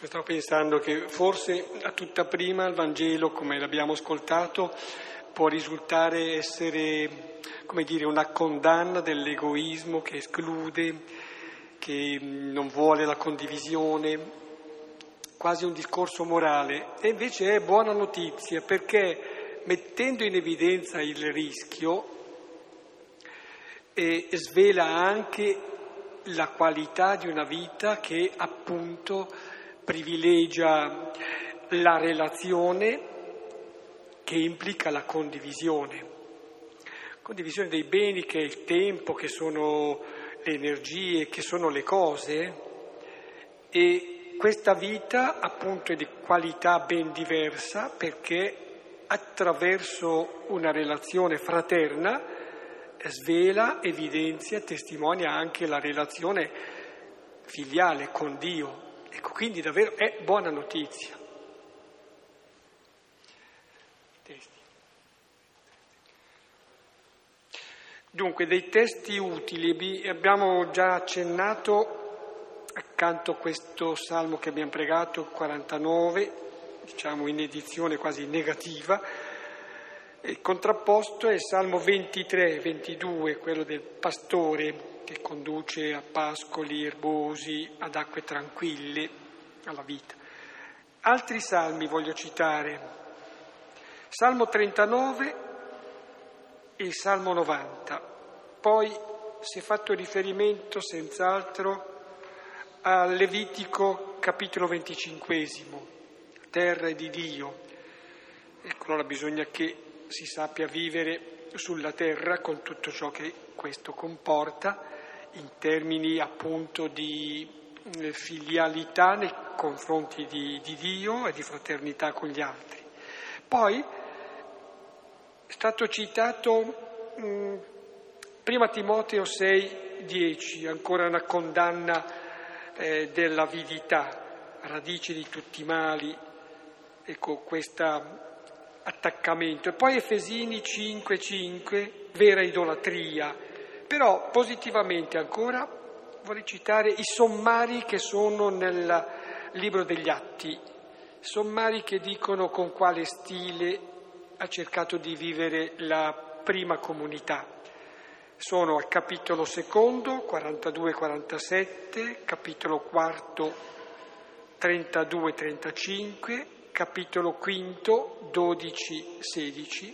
Stavo pensando che forse a tutta prima il Vangelo, come l'abbiamo ascoltato, può risultare essere, come dire, una condanna dell'egoismo che esclude, che non vuole la condivisione, quasi un discorso morale, e invece è buona notizia perché mettendo in evidenza il rischio eh, svela anche la qualità di una vita che appunto privilegia la relazione che implica la condivisione. Condivisione dei beni che è il tempo, che sono le energie, che sono le cose e questa vita appunto è di qualità ben diversa perché attraverso una relazione fraterna svela, evidenzia, testimonia anche la relazione filiale con Dio. Ecco, quindi davvero è buona notizia. Dunque, dei testi utili abbiamo già accennato accanto a questo salmo che abbiamo pregato, 49, diciamo in edizione quasi negativa, il contrapposto è il salmo 23, 22, quello del pastore che conduce a pascoli erbosi, ad acque tranquille, alla vita. Altri salmi voglio citare, Salmo 39 e il Salmo 90. Poi si è fatto riferimento senz'altro a Levitico capitolo venticinquesimo, terra di Dio. Ecco, allora bisogna che si sappia vivere sulla terra con tutto ciò che questo comporta in termini appunto di eh, filialità nei confronti di, di Dio e di fraternità con gli altri. Poi è stato citato mm, prima Timoteo 6, 10, ancora una condanna eh, dell'avidità, radice di tutti i mali, ecco, questo attaccamento. E poi Efesini 5:5, vera idolatria. Però positivamente ancora vorrei citare i sommari che sono nel libro degli Atti, sommari che dicono con quale stile ha cercato di vivere la prima comunità. Sono al capitolo secondo, 42-47, capitolo quarto, 32-35, capitolo quinto, 12-16.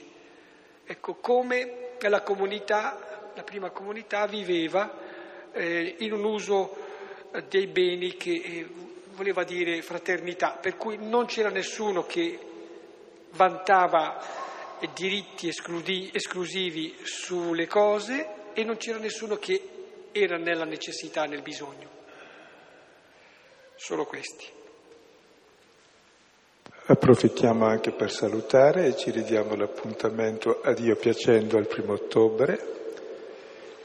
Ecco come la comunità, la prima comunità viveva eh, in un uso dei beni che eh, voleva dire fraternità, per cui non c'era nessuno che vantava diritti escludi, esclusivi sulle cose e non c'era nessuno che era nella necessità, nel bisogno. Solo questi. Approfittiamo anche per salutare e ci ridiamo l'appuntamento a Dio piacendo al primo ottobre.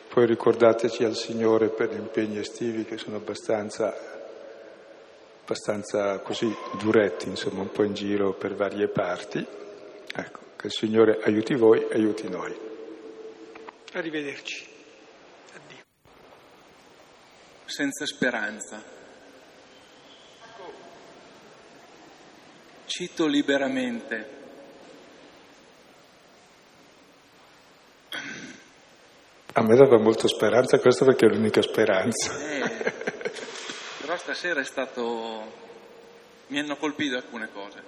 Poi ricordateci al Signore per gli impegni estivi che sono abbastanza, abbastanza così duretti, insomma, un po' in giro per varie parti. Ecco, che il Signore aiuti voi aiuti noi. Arrivederci. Addio. Senza speranza. Cito liberamente. A me dava molto speranza questo perché è l'unica speranza. Eh, stasera è stato... mi hanno colpito alcune cose.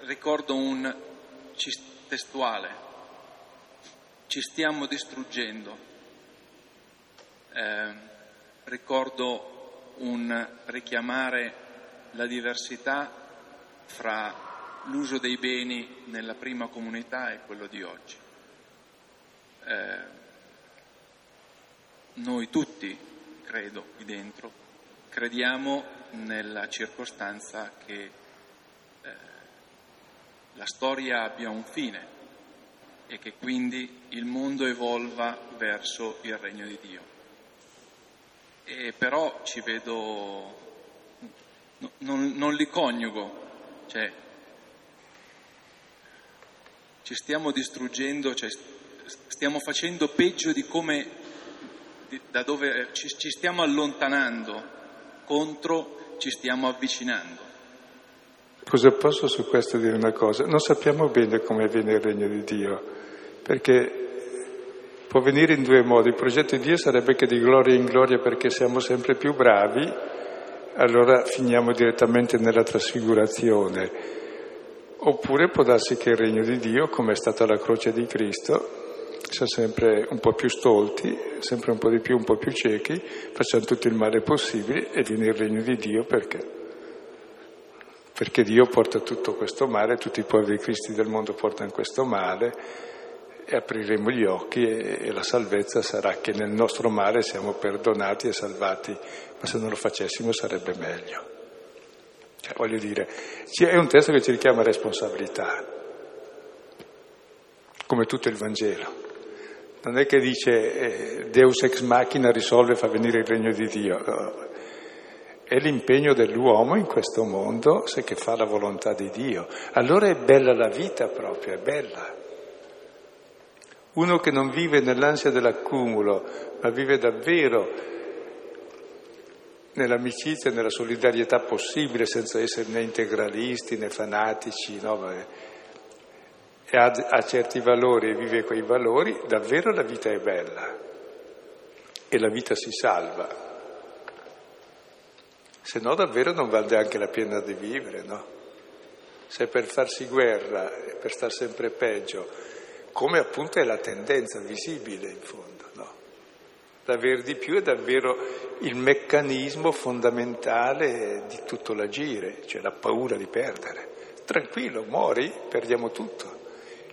Ricordo un testuale, ci stiamo distruggendo. Eh, ricordo un richiamare la diversità fra l'uso dei beni nella prima comunità e quello di oggi. Eh, noi tutti, credo, qui dentro, crediamo nella circostanza che eh, la storia abbia un fine e che quindi il mondo evolva verso il regno di Dio. E però ci vedo non, non li coniugo, cioè ci stiamo distruggendo, cioè, stiamo facendo peggio di come, da dove ci, ci stiamo allontanando contro, ci stiamo avvicinando. Cosa posso su questo dire una cosa? Non sappiamo bene come avviene il regno di Dio, perché può venire in due modi. Il progetto di Dio sarebbe che di gloria in gloria perché siamo sempre più bravi, allora finiamo direttamente nella trasfigurazione. Oppure può darsi che il regno di Dio, come è stata la croce di Cristo, sia sempre un po' più stolti, sempre un po' di più, un po' più ciechi, facciamo tutto il male possibile e viene il regno di Dio perché? Perché Dio porta tutto questo male, tutti i poveri cristi del mondo portano questo male e apriremo gli occhi e, e, la salvezza sarà che nel nostro male siamo perdonati e salvati, ma se non lo facessimo sarebbe meglio. Cioè, voglio dire, è un testo che ci richiama responsabilità, come tutto il Vangelo. Non è che dice eh, Deus ex machina risolve e fa venire il regno di Dio. No. È l'impegno dell'uomo in questo mondo se che fa la volontà di Dio. Allora è bella la vita proprio, è bella. Uno che non vive nell'ansia dell'accumulo, ma vive davvero nell'amicizia e nella solidarietà possibile, senza essere né integralisti né fanatici, no? E ha, ha certi valori e vive quei valori, davvero la vita è bella e la vita si salva. Se no davvero non vale neanche la pena di vivere, no? Se per farsi guerra per star sempre peggio come appunto è la tendenza visibile in fondo. No? L'aver di più è davvero il meccanismo fondamentale di tutto l'agire, cioè la paura di perdere. Tranquillo, muori, perdiamo tutto.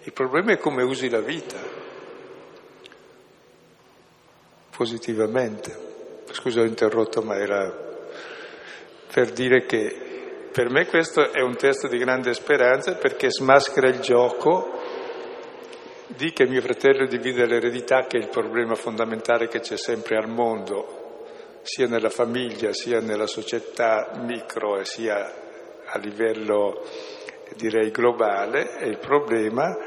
Il problema è come usi la vita, positivamente. Scusa, ho interrotto, ma era per dire che per me questo è un testo di grande speranza perché smaschera il gioco di che mio fratello divide l'eredità, che è il problema fondamentale che c'è sempre al mondo, sia nella famiglia, sia nella società micro e sia a livello direi globale e il problema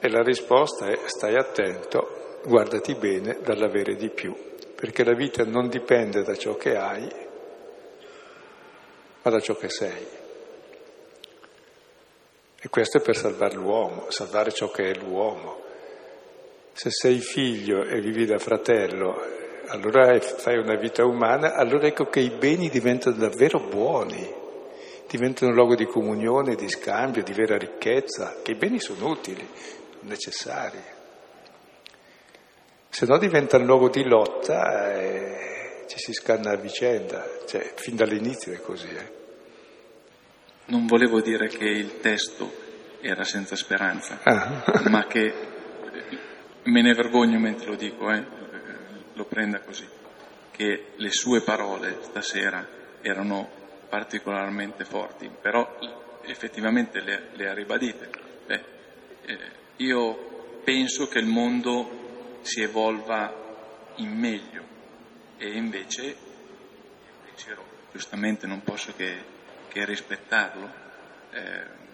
e la risposta è stai attento, guardati bene dall'avere di più, perché la vita non dipende da ciò che hai, ma da ciò che sei. E questo è per salvare l'uomo, salvare ciò che è l'uomo. Se sei figlio e vivi da fratello, allora fai una vita umana, allora ecco che i beni diventano davvero buoni, diventano un luogo di comunione, di scambio, di vera ricchezza, che i beni sono utili, necessari. Se no diventa un luogo di lotta e ci si scanna a vicenda, cioè fin dall'inizio è così. Eh. Non volevo dire che il testo era senza speranza, ah. ma che me ne vergogno mentre lo dico, eh, lo prenda così, che le sue parole stasera erano particolarmente forti, però effettivamente le, le ha ribadite. Beh, eh, io penso che il mondo si evolva in meglio e invece il pensiero giustamente non posso che, che rispettarlo. Eh,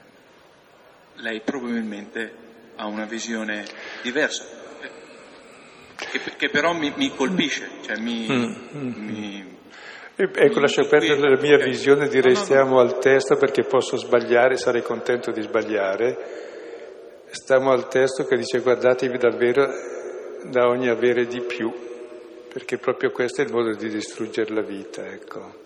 lei probabilmente ha una visione diversa che, che però mi, mi, colpisce, cioè mi, mm, mm, mi Ecco, lascio perdere la mia okay. visione di restiamo no, no. al testo perché posso sbagliare, sarei contento di sbagliare. Stiamo al testo che dice guardatevi davvero da ogni avere di più, perché proprio questo è il modo di distruggere la vita, ecco.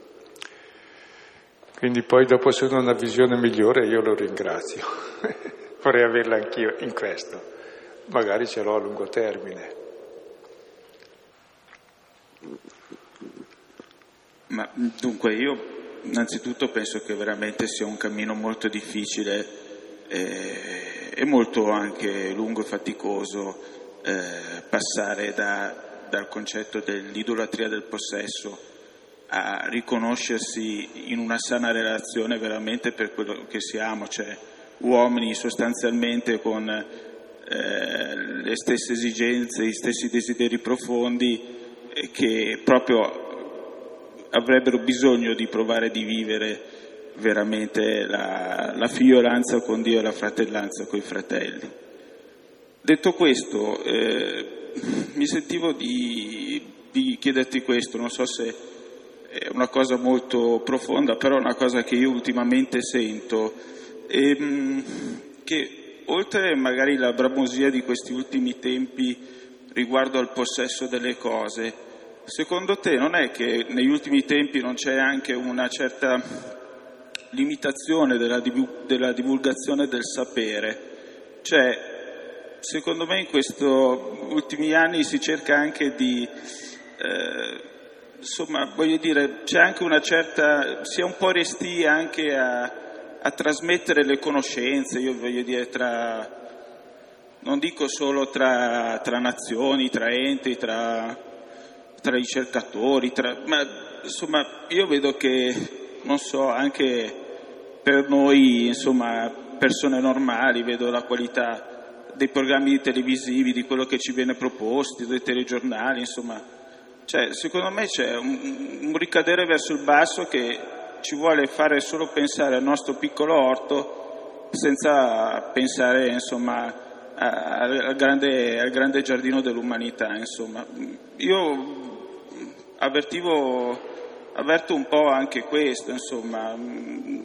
Quindi poi dopo se uno ha una visione migliore io lo ringrazio, vorrei averla anch'io in questo, magari ce l'ho a lungo termine. Ma dunque io innanzitutto penso che veramente sia un cammino molto difficile eh, e molto anche lungo e faticoso eh, passare da, dal concetto dell'idolatria del possesso a riconoscersi in una sana relazione veramente per quello che siamo, cioè uomini sostanzialmente con eh, le stesse esigenze, gli stessi desideri profondi che proprio avrebbero bisogno di provare di vivere veramente la, la figliolanza con Dio e la fratellanza con i fratelli. Detto questo, eh, mi sentivo di, di chiederti questo, non so se è una cosa molto profonda, però è una cosa che io ultimamente sento, e, ehm, che oltre magari la bramosia di questi ultimi tempi riguardo al possesso delle cose, Secondo te non è che negli ultimi tempi non c'è anche una certa limitazione della, divulgazione del sapere? Cioè, secondo me in questi ultimi anni si cerca anche di, eh, insomma, voglio dire, c'è anche una certa, si è un po' resti anche a, a trasmettere le conoscenze, io voglio dire, tra, non dico solo tra, tra nazioni, tra enti, tra tra i ricercatori, tra, ma insomma io vedo che, non so, anche per noi, insomma, persone normali, vedo la qualità dei programmi televisivi, di quello che ci viene proposto, dei telegiornali, insomma, cioè, secondo me c'è un, un ricadere verso il basso che ci vuole fare solo pensare al nostro piccolo orto senza pensare, insomma, al grande, al grande giardino dell'umanità, insomma. Io avvertivo, avverto un po' anche questo, insomma,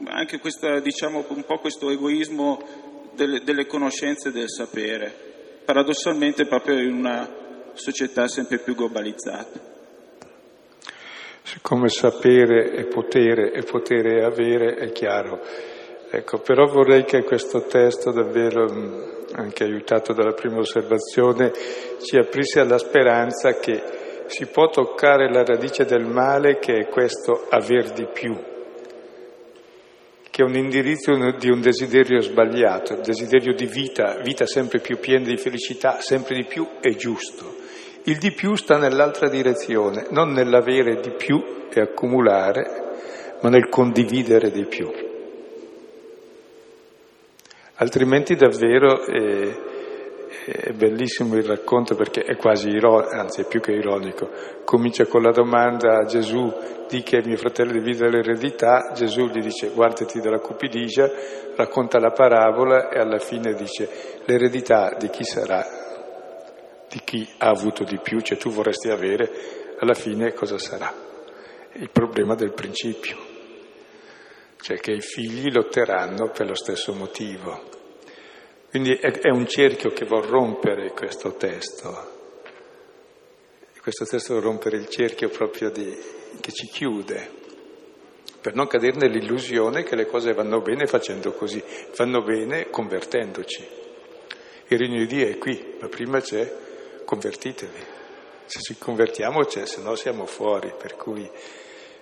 anche questa, diciamo, un po' questo egoismo delle, delle conoscenze e del sapere, paradossalmente proprio in una società sempre più globalizzata. Siccome sapere è potere e potere è avere, è chiaro. Ecco, però vorrei che questo testo davvero, anche aiutato dalla prima osservazione, ci aprisse alla speranza che si può toccare la radice del male che è questo aver di più, che è un indirizzo di un desiderio sbagliato, il desiderio di vita, vita sempre più piena di felicità, sempre di più è giusto. Il di più sta nell'altra direzione, non nell'avere di più e accumulare, ma nel condividere di più. Altrimenti davvero eh, è bellissimo il racconto perché è quasi ironico, anzi è più che ironico. Comincia con la domanda a Gesù, di che mio fratello divide l'eredità, Gesù gli dice guardati dalla cupidigia, racconta la parabola e alla fine dice l'eredità di chi sarà, di chi ha avuto di più, cioè tu vorresti avere, alla fine cosa sarà? Il problema del principio, cioè che i figli lotteranno per lo stesso motivo. Quindi è, un cerchio che vuol rompere questo testo. Questo testo vuol rompere il cerchio proprio di, che ci chiude, per non cadere nell'illusione che le cose vanno bene facendo così, vanno bene convertendoci. Il regno di Dio è qui, ma prima c'è convertitevi. Se ci convertiamo c'è, se no siamo fuori, per cui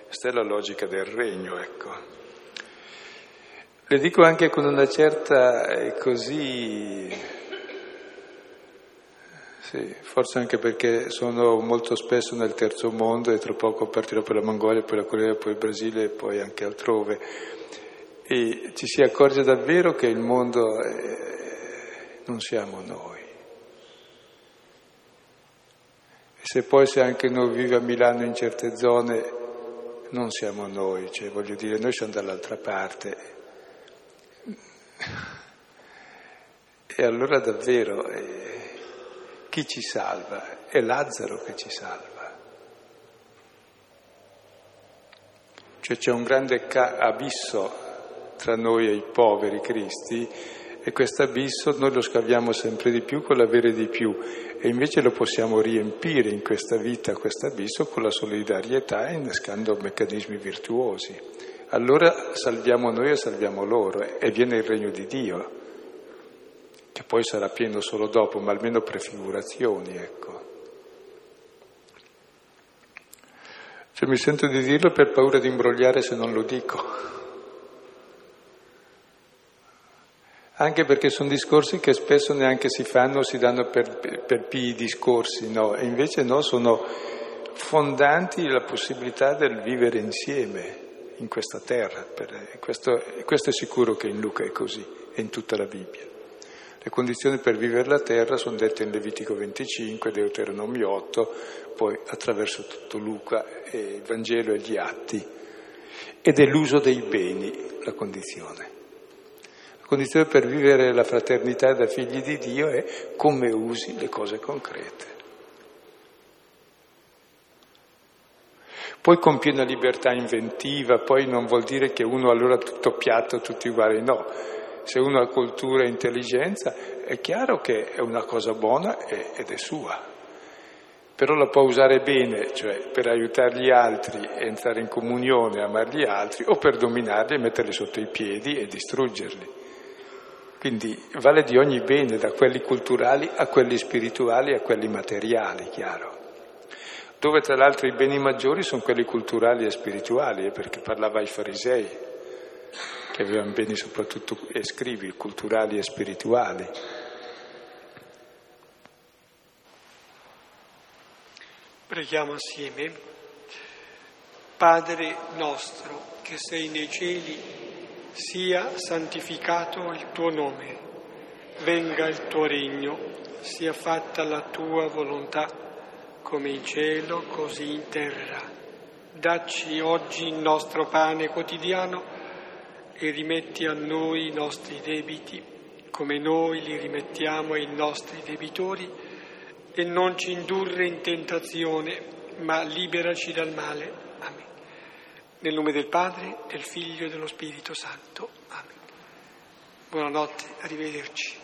questa è la logica del regno, ecco. Le dico anche con una certa eh, così, sì, forse anche perché sono molto spesso nel terzo mondo e tra poco partirò per la Mongolia, poi la Corea, poi il Brasile e poi anche altrove. E ci si accorge davvero che il mondo è, non siamo noi. E se poi se anche noi vive a Milano in certe zone, non siamo noi, cioè voglio dire, noi siamo dall'altra parte e allora davvero eh, chi ci salva? È Lazzaro che ci salva. Cioè c'è un grande ca- abisso tra noi e i poveri cristi e questo abisso noi lo scaviamo sempre di più con l'avere di più e invece lo possiamo riempire in questa vita, questo abisso, con la solidarietà innescando meccanismi virtuosi allora salviamo noi e salviamo loro e viene il regno di Dio, che poi sarà pieno solo dopo, ma almeno prefigurazioni, ecco. Cioè, mi sento di dirlo per paura di imbrogliare se non lo dico. Anche perché sono discorsi che spesso neanche si fanno, si danno per, per, per pii discorsi, no? E invece no, sono fondanti la possibilità del vivere insieme in questa terra. Questo, questo, è sicuro che in Luca è così e in tutta la Bibbia. Le condizioni per vivere la terra sono dette in Levitico 25, Deuteronomio 8, poi attraverso tutto Luca, il Vangelo e gli atti. Ed è l'uso dei beni la condizione. La condizione per vivere la fraternità da figli di Dio è come usi le cose concrete. Poi con piena libertà inventiva, poi non vuol dire che uno allora tutto piatto, tutti uguali, no. Se uno ha cultura e intelligenza è chiaro che è una cosa buona ed è sua, però la può usare bene, cioè per aiutare gli altri, entrare in comunione, amare gli altri, o per dominarli e metterli sotto i piedi e distruggerli. Quindi vale di ogni bene, da quelli culturali a quelli spirituali a quelli materiali, chiaro dove tra l'altro i beni maggiori sono quelli culturali e spirituali, eh, perché parlava ai farisei, che avevano beni soprattutto, e scrivi, culturali e spirituali. Preghiamo assieme. Padre nostro che sei nei cieli, sia santificato il tuo nome, venga il tuo regno, sia fatta la tua volontà come in cielo, così in terra. Dacci oggi il nostro pane quotidiano e rimetti a noi i nostri debiti, come noi li rimettiamo ai nostri debitori, e non ci indurre in tentazione, ma liberaci dal male. Amen. Nel nome del Padre, del Figlio e dello Spirito Santo. Amen. Buonanotte, arrivederci.